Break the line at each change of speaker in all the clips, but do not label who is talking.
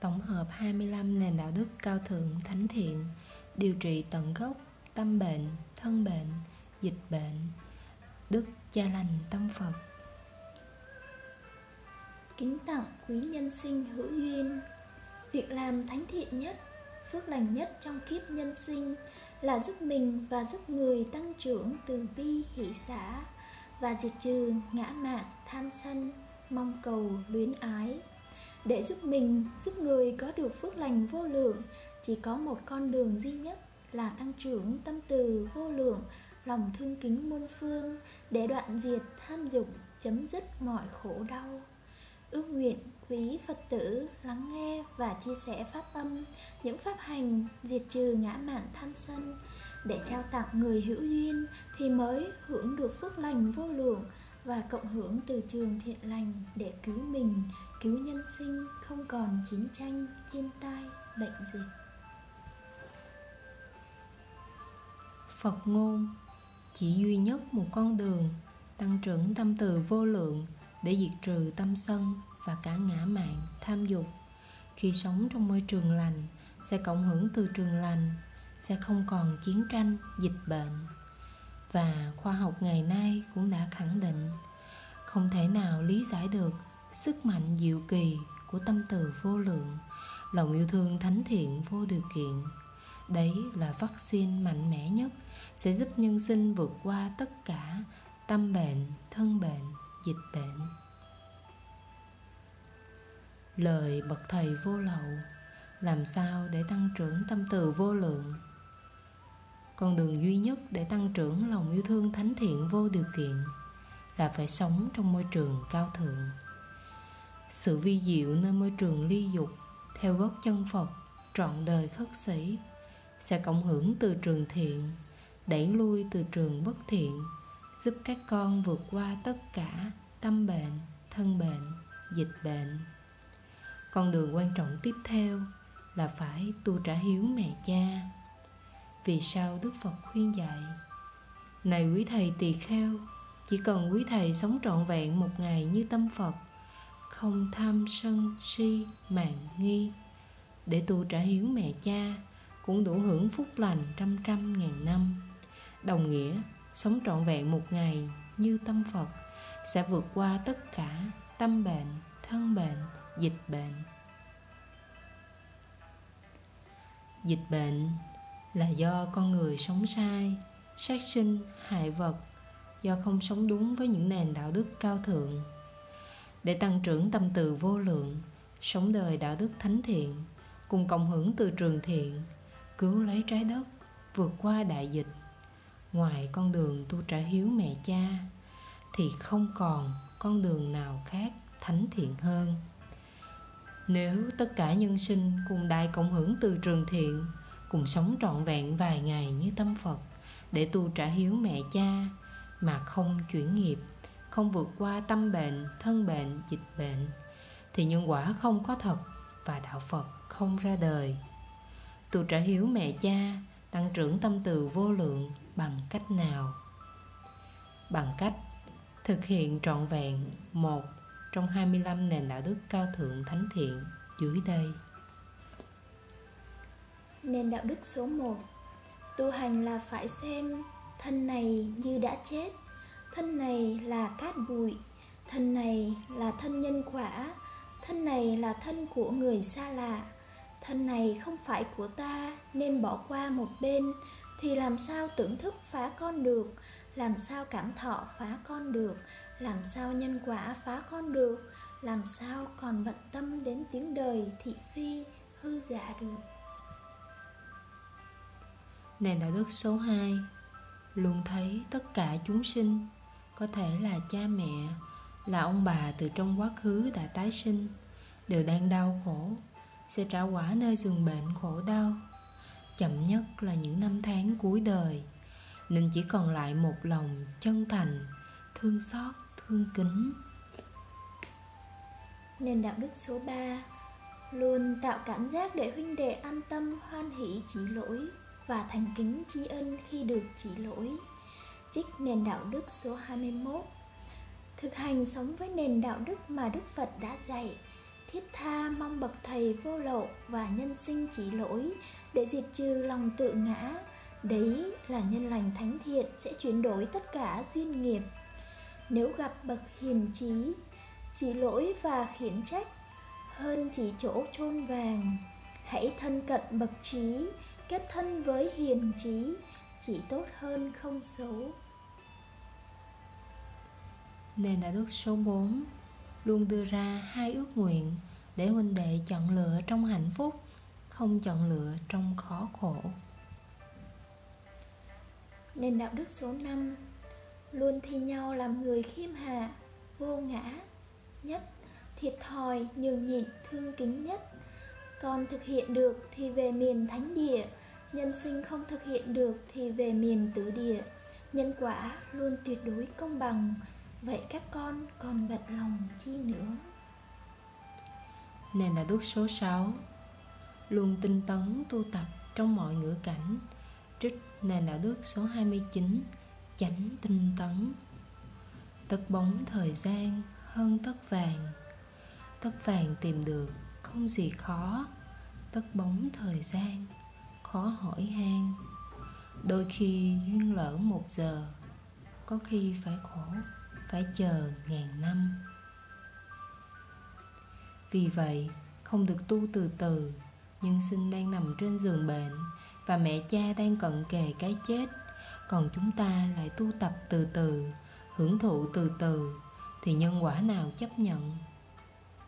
Tổng hợp 25 nền đạo đức cao thượng thánh thiện Điều trị tận gốc, tâm bệnh, thân bệnh, dịch bệnh. Đức cha lành tâm Phật.
Kính tặng quý nhân sinh hữu duyên. Việc làm thánh thiện nhất, phước lành nhất trong kiếp nhân sinh Là giúp mình và giúp người tăng trưởng từ bi hỷ xã Và diệt trừ ngã mạn, tham sân, mong cầu, luyến ái để giúp mình, giúp người có được phước lành vô lượng Chỉ có một con đường duy nhất là tăng trưởng tâm từ vô lượng Lòng thương kính muôn phương Để đoạn diệt tham dục, chấm dứt mọi khổ đau. Ước nguyện quý Phật tử lắng nghe và chia sẻ pháp âm Những pháp hành diệt trừ ngã mạn tham sân. Để trao tặng người hữu duyên thì mới hưởng được phước lành vô lượng và cộng hưởng từ trường thiện lành để cứu mình, cứu nhân sinh không còn chiến tranh, thiên tai, bệnh dịch.
Phật ngôn chỉ duy nhất một con đường tăng trưởng tâm từ vô lượng để diệt trừ tâm sân và cả ngã mạn, tham dục. Khi sống trong môi trường lành, sẽ cộng hưởng từ trường lành, sẽ không còn chiến tranh, dịch bệnh và khoa học ngày nay cũng đã khẳng định không thể nào lý giải được sức mạnh diệu kỳ của tâm từ vô lượng, lòng yêu thương thánh thiện vô điều kiện. Đấy là vaccine mạnh mẽ nhất, sẽ giúp nhân sinh vượt qua tất cả tâm bệnh, thân bệnh, dịch bệnh. Lời bậc thầy vô lậu, làm sao để tăng trưởng tâm từ vô lượng? Con đường duy nhất để tăng trưởng lòng yêu thương thánh thiện vô điều kiện là phải sống trong môi trường cao thượng sự vi diệu nơi môi trường ly dục, theo gót chân phật, trọn đời khất sĩ, sẽ cộng hưởng từ trường thiện, đẩy lui từ trường bất thiện, giúp các con vượt qua tất cả tâm bệnh, thân bệnh, dịch bệnh. Con đường quan trọng tiếp theo là phải tu trả hiếu mẹ cha. Vì sao Đức Phật khuyên dạy? Này quý thầy tỳ kheo, Chỉ cần quý thầy sống trọn vẹn một ngày như tâm Phật không tham sân si mạn nghi. Để tu trả hiếu mẹ cha Cũng đủ hưởng phúc lành trăm trăm ngàn năm. Đồng nghĩa sống trọn vẹn một ngày như tâm Phật Sẽ vượt qua tất cả tâm bệnh, thân bệnh, dịch bệnh. Dịch bệnh là do con người sống sai sát sinh hại vật do không sống đúng với những nền đạo đức cao thượng để tăng trưởng tâm từ vô lượng sống đời đạo đức thánh thiện cùng cộng hưởng từ trường thiện cứu lấy trái đất vượt qua đại dịch. Ngoài con đường tu trả hiếu mẹ cha thì không còn con đường nào khác thánh thiện hơn. Nếu tất cả nhân sinh cùng đại cộng hưởng từ trường thiện cùng sống trọn vẹn vài ngày như tâm Phật để tu trả hiếu mẹ cha mà không chuyển nghiệp, không vượt qua tâm bệnh, thân bệnh, dịch bệnh thì nhân quả không có thật và đạo Phật không ra đời. Tu trả hiếu mẹ cha tăng trưởng tâm từ vô lượng bằng cách nào? Bằng cách thực hiện trọn vẹn một trong 25 nền đạo đức cao thượng thánh thiện dưới đây.
Nền đạo đức số 1 Tu hành là phải xem Thân này như đã chết Thân này là cát bụi, Thân này là thân nhân quả, Thân này là thân của người xa lạ. Thân này không phải của ta Nên bỏ qua một bên, Thì làm sao tưởng thức phá con được? Làm sao cảm thọ phá con được? Làm sao nhân quả phá con được? Làm sao còn bận tâm đến tiếng đời thị phi hư giả được?
Nền đạo đức số 2 Luôn thấy tất cả chúng sinh có thể là cha mẹ Là ông bà từ trong quá khứ đã tái sinh Đều đang đau khổ Sẽ trả quả nơi giường bệnh khổ đau Chậm nhất là những năm tháng cuối đời Nên chỉ còn lại một lòng chân thành Thương xót, thương kính
Nền đạo đức số 3 Luôn tạo cảm giác để huynh đệ an tâm hoan hỷ chỉ lỗi và thành kính tri ân khi được chỉ lỗi. Trích nền đạo đức số 21 Thực hành sống với nền đạo đức mà Đức Phật đã dạy, thiết tha mong bậc thầy vô lậu và nhân sinh chỉ lỗi để diệt trừ lòng tự ngã. Đấy là nhân lành thánh thiện sẽ chuyển đổi tất cả duyên nghiệp. Nếu gặp bậc hiền trí, chỉ lỗi và khiển trách hơn chỉ chỗ chôn vàng, hãy thân cận bậc trí, kết thân với hiền trí, chỉ tốt hơn không xấu.
Nền đạo đức số 4 luôn đưa ra hai ước nguyện để huynh đệ chọn lựa trong hạnh phúc, không chọn lựa trong khó khổ.
Nền đạo đức số 5 luôn thi nhau làm người khiêm hạ, vô ngã nhất, thiệt thòi, nhường nhịn, thương kính nhất. Còn thực hiện được thì về miền thánh địa, nhân sinh không thực hiện được thì về miền tử địa. Nhân quả luôn tuyệt đối công bằng, vậy các con còn bận lòng chi nữa?
Nền đạo đức số 6 Luôn tinh tấn tu tập trong mọi ngữ cảnh. Trích nền đạo đức số 29 Chánh tinh tấn. Tất bóng thời gian hơn tất vàng. Tất vàng tìm được không gì khó. Tất bóng thời gian khó hỏi han. Đôi khi duyên lỡ một giờ, Có khi phải khổ phải chờ ngàn năm. Vì vậy, không được tu từ từ, nhưng sinh đang nằm trên giường bệnh và mẹ cha đang cận kề cái chết. Còn chúng ta lại tu tập từ từ, hưởng thụ từ từ, thì nhân quả nào chấp nhận?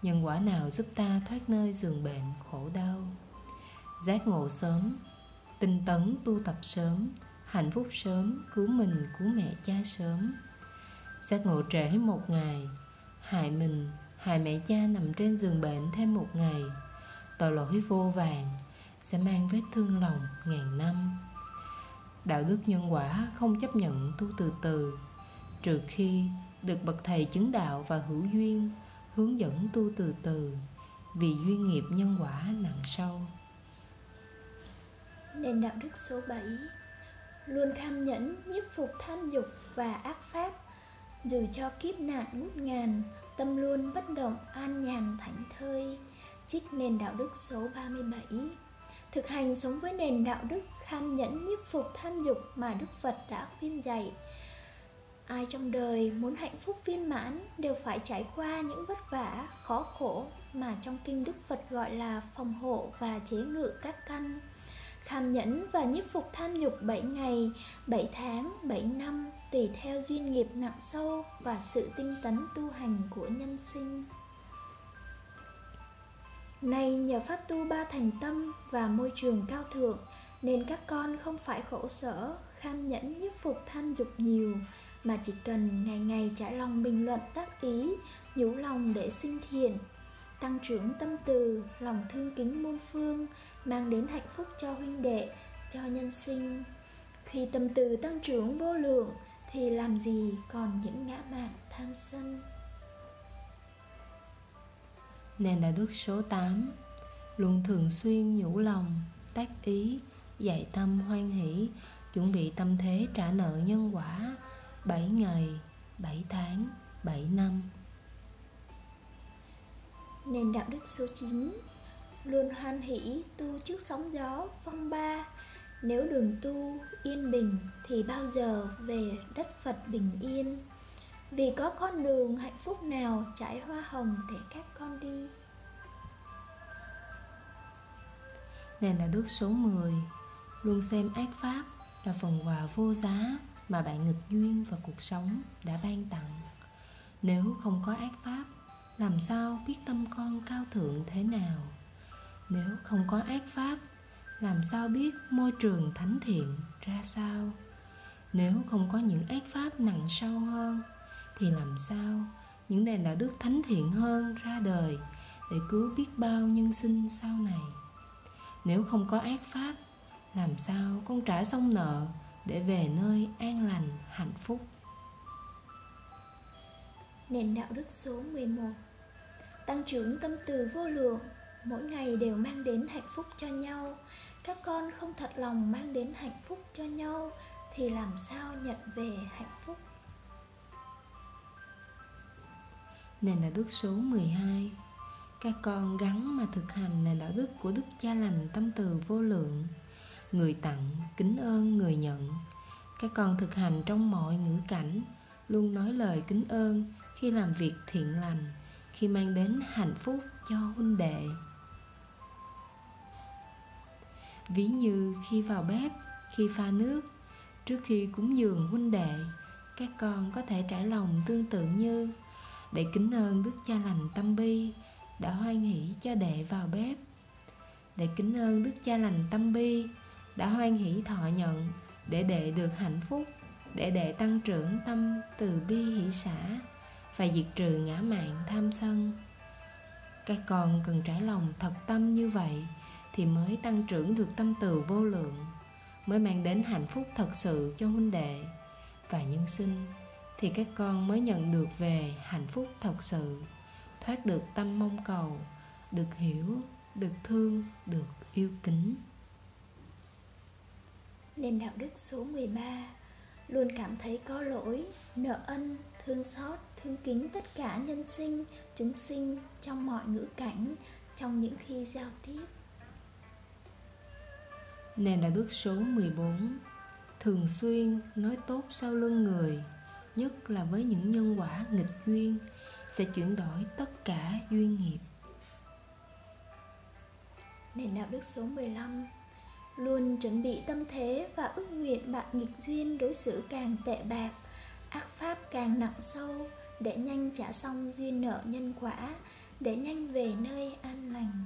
Nhân quả nào giúp ta thoát nơi giường bệnh khổ đau? Giác ngộ sớm, tinh tấn tu tập sớm, hạnh phúc sớm, cứu mình, cứu mẹ cha sớm giác ngộ trễ một ngày. Hại mình, hại mẹ cha nằm trên giường bệnh thêm một ngày. Tội lỗi vô vàng sẽ mang vết thương lòng ngàn năm. Đạo đức nhân quả không chấp nhận tu từ từ, trừ khi được bậc thầy chứng đạo và hữu duyên, hướng dẫn tu từ từ, vì duyên nghiệp nhân quả nặng sâu.
Nền đạo đức số 7 luôn kham nhẫn, nhiếp phục tham dục và ác pháp dù cho kiếp nạn ngút ngàn Tâm luôn bất động an nhàn thảnh thơi. Trích nền đạo đức số 37 Thực hành sống với nền đạo đức kham nhẫn nhiếp phục tham dục mà Đức Phật đã khuyên dạy. Ai trong đời muốn hạnh phúc viên mãn đều phải trải qua những vất vả, khó khổ mà trong kinh Đức Phật gọi là phòng hộ và chế ngự các căn. Kham nhẫn và nhiếp phục tham dục 7 ngày, 7 tháng, 7 năm tùy theo duyên nghiệp nặng sâu và sự tinh tấn tu hành của nhân sinh. Nay nhờ pháp tu ba thành tâm và môi trường cao thượng nên các con không phải khổ sở, kham nhẫn nhiếp phục tham dục nhiều mà chỉ cần ngày ngày trải lòng bình luận tác ý, nhủ lòng để sinh thiện, tăng trưởng tâm từ, lòng thương kính muôn phương, mang đến hạnh phúc cho huynh đệ, cho nhân sinh. Khi tâm từ tăng trưởng vô lượng thì làm gì còn những ngã mạn tham sân.
Nền đạo đức số 8 Luôn thường xuyên nhủ lòng, tác ý, dạy tâm hoan hỷ, chuẩn bị tâm thế trả nợ nhân quả 7 ngày, 7 tháng, 7 năm
Nền đạo đức số 9 Luôn hoan hỷ tu trước sóng gió phong ba nếu đường tu yên bình thì bao giờ về đất Phật bình yên? Vì có con đường hạnh phúc nào trải hoa hồng để các con đi?
Này là đức số 10 Luôn xem ác pháp là phần quà vô giá mà bạn nghịch duyên và cuộc sống đã ban tặng. Nếu không có ác pháp, làm sao biết tâm con cao thượng thế nào? Nếu không có ác pháp làm sao biết môi trường thánh thiện ra sao? Nếu không có những ác pháp nặng sâu hơn, thì làm sao những nền đạo đức thánh thiện hơn ra đời để cứu biết bao nhân sinh sau này? Nếu không có ác pháp, làm sao con trả xong nợ để về nơi an lành, hạnh phúc?
Nền đạo đức số 11 tăng trưởng tâm từ vô lượng, mỗi ngày đều mang đến hạnh phúc cho nhau các con không thật lòng mang đến hạnh phúc cho nhau, thì làm sao nhận về hạnh phúc?
Này là đức số 12 các con gắn mà thực hành nền đạo đức của đức cha lành tâm từ vô lượng. Người tặng, kính ơn, người nhận. Các con thực hành trong mọi ngữ cảnh, luôn nói lời kính ơn khi làm việc thiện lành, khi mang đến hạnh phúc cho huynh đệ ví như khi vào bếp, khi pha nước, trước khi cúng dường huynh đệ, các con có thể trải lòng tương tự như để kính ơn đức cha lành tâm bi đã hoan hỷ cho đệ vào bếp. Để kính ơn đức cha lành tâm bi đã hoan hỷ thọ nhận để đệ được hạnh phúc, để đệ tăng trưởng tâm từ bi hỷ xã và diệt trừ ngã mạn tham sân. Các con cần trải lòng thật tâm như vậy thì mới tăng trưởng được tâm từ vô lượng mới mang đến hạnh phúc thật sự cho huynh đệ và nhân sinh thì các con mới nhận được về hạnh phúc thật sự thoát được tâm mong cầu được hiểu được thương được yêu kính
Nền đạo đức số 13 Luôn cảm thấy có lỗi, nợ ân, thương xót, thương kính tất cả nhân sinh, chúng sinh trong mọi ngữ cảnh, trong những khi giao tiếp.
Nền là đức số 14 Thường xuyên nói tốt sau lưng người, Nhất là với những nhân quả nghịch duyên, Sẽ chuyển đổi tất cả duyên nghiệp.
Nền đạo đức số 15 Luôn chuẩn bị tâm thế và ước nguyện bạn nghịch duyên đối xử càng tệ bạc, Ác pháp càng nặng sâu, Để nhanh trả xong duyên nợ nhân quả, Để nhanh về nơi an lành.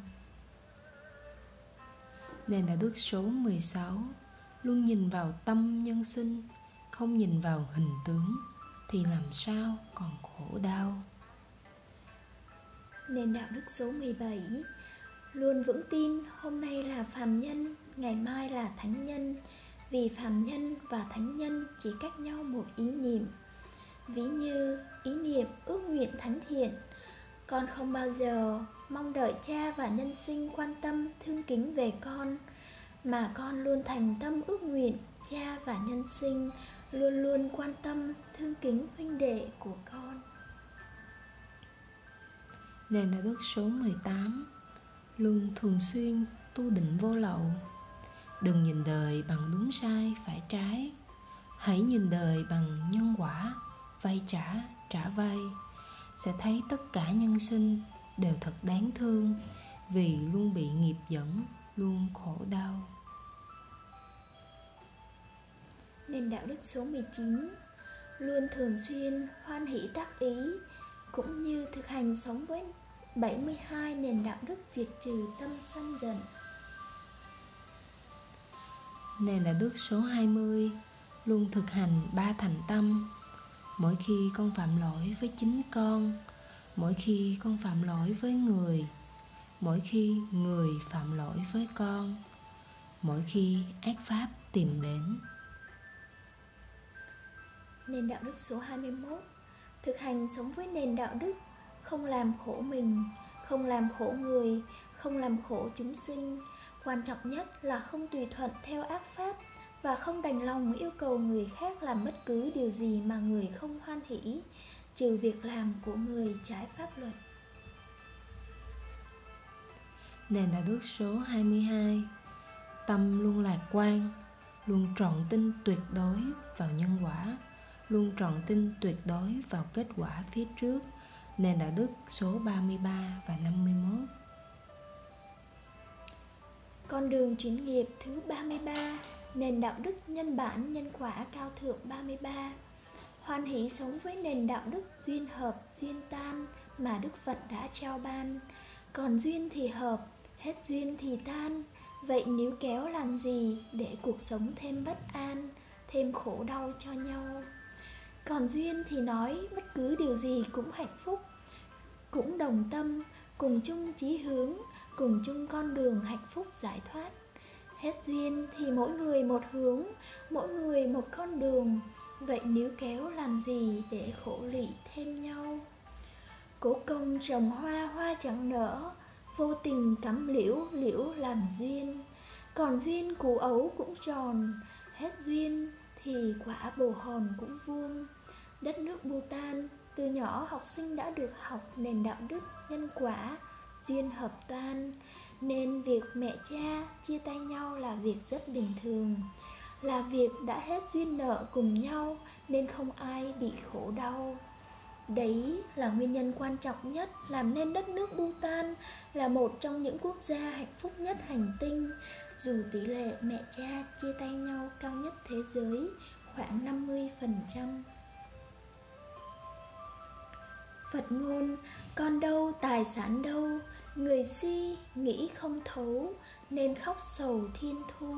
Nền đạo đức số 16 Luôn nhìn vào tâm nhân sinh, Không nhìn vào hình tướng, Thì làm sao còn khổ đau?
Nền đạo đức số 17 Luôn vững tin hôm nay là phàm nhân, Ngày mai là thánh nhân. Vì phàm nhân và thánh nhân chỉ cách nhau một ý niệm. Ví như ý niệm ước nguyện thánh thiện, Con không bao giờ mong đợi cha và nhân sinh quan tâm thương kính về con. Mà con luôn thành tâm ước nguyện cha và nhân sinh luôn luôn quan tâm thương kính huynh đệ của con.
Nền đạo đức số 18 Luôn thường xuyên tu định vô lậu. Đừng nhìn đời bằng đúng sai phải trái. Hãy nhìn đời bằng nhân quả Vay trả, trả vay. Sẽ thấy tất cả nhân sinh đều thật đáng thương Vì luôn bị nghiệp dẫn, luôn khổ đau.
Nên đạo đức số 19 Luôn thường xuyên hoan hỷ tác ý Cũng như thực hành sống với 72 nền đạo đức diệt trừ tâm sân giận.
Nền đạo đức số 20 Luôn thực hành ba thành tâm. Mỗi khi con phạm lỗi với chính con Mỗi khi con phạm lỗi với người, Mỗi khi người phạm lỗi với con, Mỗi khi ác pháp tìm đến.
Nền đạo đức số 21 Thực hành sống với nền đạo đức, Không làm khổ mình, Không làm khổ người, Không làm khổ chúng sinh. Quan trọng nhất là không tùy thuận theo ác pháp Và không đành lòng yêu cầu người khác làm bất cứ điều gì mà người không hoan hỷ. Trừ việc làm của người trái pháp luật.
Nền đạo đức số 22 Tâm luôn lạc quan Luôn trọn tin tuyệt đối vào nhân quả luôn trọn tin tuyệt đối vào kết quả phía trước. Nền đạo đức số 33 và 51.
Con đường chuyển nghiệp thứ 33 Nền đạo đức nhân bản nhân quả cao thượng 33 Hoan hỷ sống với nền đạo đức duyên hợp duyên tan mà Đức Phật đã trao ban. Còn duyên thì hợp, hết duyên thì tan. Vậy nếu kéo làm gì để cuộc sống thêm bất an, thêm khổ đau cho nhau? Còn duyên thì nói bất cứ điều gì cũng hạnh phúc cũng đồng tâm cùng chung chí hướng cùng chung con đường hạnh phúc giải thoát. Hết duyên thì mỗi người một hướng mỗi người một con đường vậy nếu kéo làm gì để khổ lị thêm nhau? Cố công trồng hoa hoa chẳng nở, vô tình cắm liễu liễu làm duyên. Còn duyên củ ấu cũng tròn, hết duyên thì quả bồ hòn cũng vuông. Đất nước Bhutan, từ nhỏ học sinh đã được học nền đạo đức, nhân quả, duyên hợp tan. Nên việc mẹ cha chia tay nhau là việc rất bình thường là việc đã hết duyên nợ cùng nhau nên không ai bị khổ đau đấy là nguyên nhân quan trọng nhất làm nên đất nước Bhutan là một trong những quốc gia hạnh phúc nhất hành tinh dù tỷ lệ mẹ cha chia tay nhau cao nhất thế giới khoảng 50%. Phật ngôn, con đâu tài sản đâu, người si nghĩ không thấu nên khóc sầu thiên thu.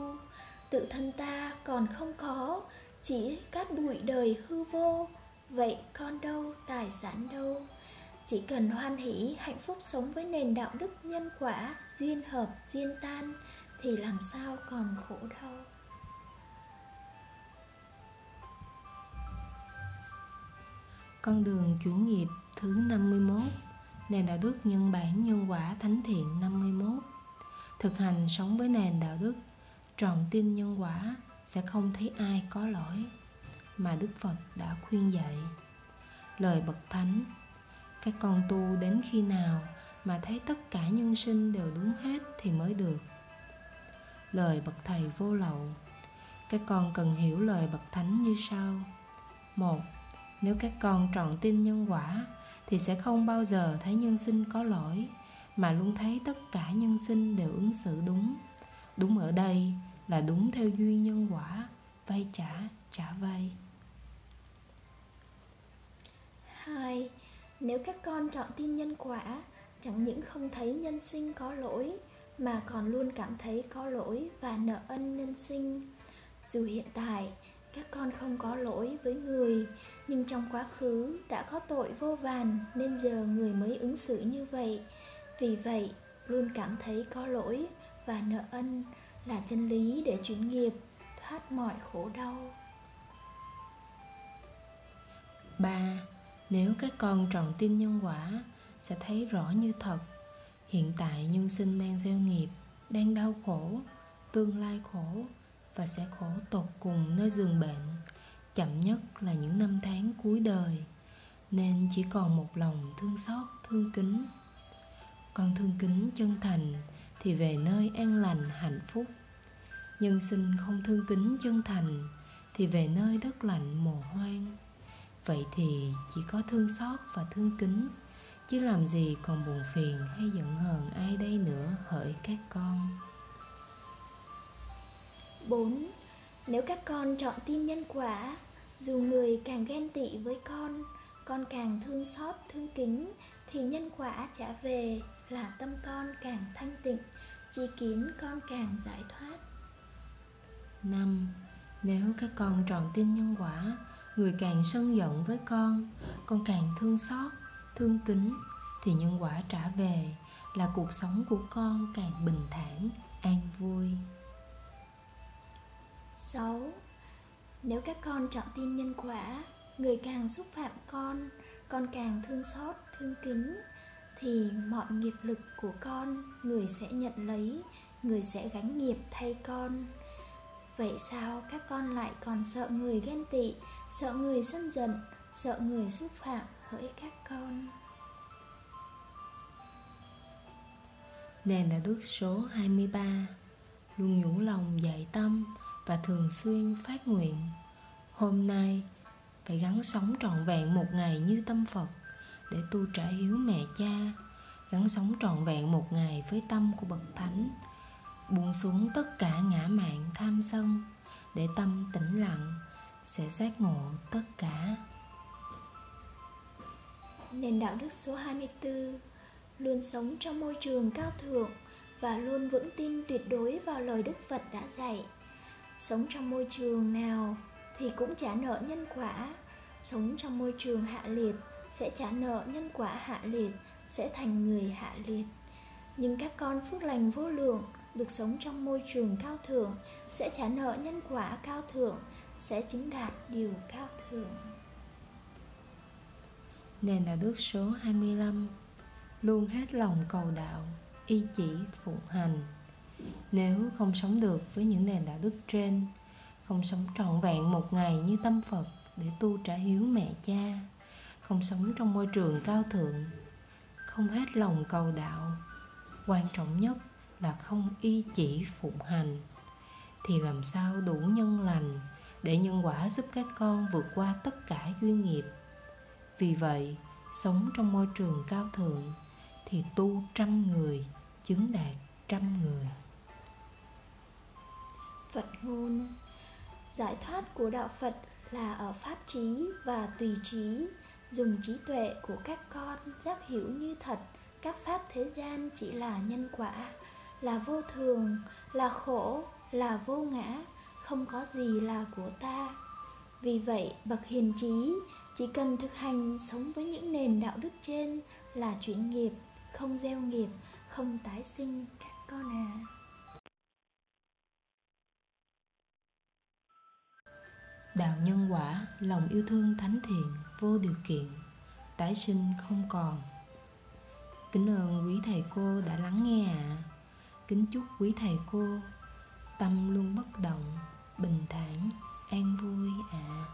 Tự thân ta còn không có, chỉ cát bụi đời hư vô, vậy con đâu tài sản đâu. Chỉ cần hoan hỷ hạnh phúc sống với nền đạo đức nhân quả, duyên hợp, duyên tan thì làm sao còn khổ đau.
Con đường chuyển nghiệp thứ 51 Nền đạo đức nhân bản nhân quả thánh thiện 51 Thực hành sống với nền đạo đức Tròn tin nhân quả sẽ không thấy ai có lỗi Mà Đức Phật đã khuyên dạy. Lời bậc thánh, Các con tu đến khi nào mà thấy tất cả nhân sinh đều đúng hết thì mới được. Lời bậc thầy vô lậu, Các con cần hiểu lời bậc thánh như sau. Một, nếu các con trọn tin nhân quả thì sẽ không bao giờ thấy nhân sinh có lỗi, mà luôn thấy tất cả nhân sinh đều ứng xử đúng. Đúng ở đây là đúng theo duyên nhân quả, vay trả trả vay.
Hai, nếu các con chọn tin nhân quả, chẳng những không thấy nhân sinh có lỗi, mà còn luôn cảm thấy có lỗi và nợ ân nhân sinh. Dù hiện tại, các con không có lỗi với người, nhưng trong quá khứ đã có tội vô vàn nên giờ người mới ứng xử như vậy. Vì vậy, luôn cảm thấy có lỗi và nợ ân là chân lý để chuyển nghiệp, thoát mọi khổ đau.
3. Nếu các con tròn tin nhân quả, sẽ thấy rõ như thật. Hiện tại nhân sinh đang gieo nghiệp, đang đau khổ, tương lai khổ và sẽ khổ tột cùng nơi giường bệnh. Chậm nhất là những năm tháng cuối đời, nên chỉ còn một lòng thương xót, thương kính. Con thương kính chân thành thì về nơi an lành hạnh phúc. Nhân sinh không thương kính chân thành thì về nơi đất lạnh mồ hoang. Vậy thì chỉ có thương xót và thương kính chứ làm gì còn buồn phiền hay giận hờn ai đây nữa hỡi các con.
4. Nếu các con chọn tin nhân quả, dù người càng ghen tị với con, con càng thương xót, thương kính, thì nhân quả trả về là tâm con càng thanh tịnh, chi kiến con càng giải thoát.
5. Nếu các con tròn tin nhân quả, người càng sân giận với con, con càng thương xót, thương kính, thì nhân quả trả về là cuộc sống của con càng bình thản, an vui.
6. Nếu các con chọn tin nhân quả, người càng xúc phạm con, con càng thương xót, thương kính, thì mọi nghiệp lực của con người sẽ nhận lấy, người sẽ gánh nghiệp thay con. Vậy sao các con lại còn sợ người ghen tị, sợ người sân giận, sợ người xúc phạm hỡi các con?
Nền là đức số 23 Luôn nhủ lòng dạy tâm và thường xuyên phát nguyện hôm nay phải gắn sống trọn vẹn một ngày như tâm phật để tu trả hiếu mẹ cha gắn sống trọn vẹn một ngày với tâm của bậc thánh, buông xuống tất cả ngã mạn tham sân, để tâm tĩnh lặng sẽ giác ngộ tất cả.
Nền đạo đức số 24 Luôn sống trong môi trường cao thượng Và luôn vững tin tuyệt đối vào lời Đức Phật đã dạy. Sống trong môi trường nào thì cũng trả nợ nhân quả, sống trong môi trường hạ liệt sẽ trả nợ nhân quả hạ liệt sẽ thành người hạ liệt nhưng các con phước lành vô lượng, được sống trong môi trường cao thượng, sẽ trả nợ nhân quả cao thượng, sẽ chứng đạt điều cao thượng.
Nền đạo đức số 25 Luôn hết lòng cầu đạo Y chỉ phụng hành. Nếu không sống được với những nền đạo đức trên, không sống trọn vẹn một ngày như tâm phật để tu trả hiếu mẹ cha không sống trong môi trường cao thượng, không hết lòng cầu đạo. Quan trọng nhất là không y chỉ phụng hành. Thì làm sao đủ nhân lành để nhân quả giúp các con vượt qua tất cả duyên nghiệp? Vì vậy, sống trong môi trường cao thượng thì tu trăm người, chứng đạt trăm người.
Phật ngôn. Giải thoát của đạo Phật là ở pháp trí và tùy trí. Dùng trí tuệ của các con giác hiểu như thật. Các pháp thế gian chỉ là nhân quả Là vô thường, là khổ, là vô ngã Không có gì là của ta. Vì vậy bậc hiền trí chỉ cần thực hành sống với những nền đạo đức trên là chuyển nghiệp không gieo nghiệp không tái sinh các con à.
Đạo nhân quả lòng yêu thương thánh thiện vô điều kiện, tái sinh không còn kính ơn quý thầy cô đã lắng nghe ạ à. kính chúc quý thầy cô tâm luôn bất động, bình thản, an vui à.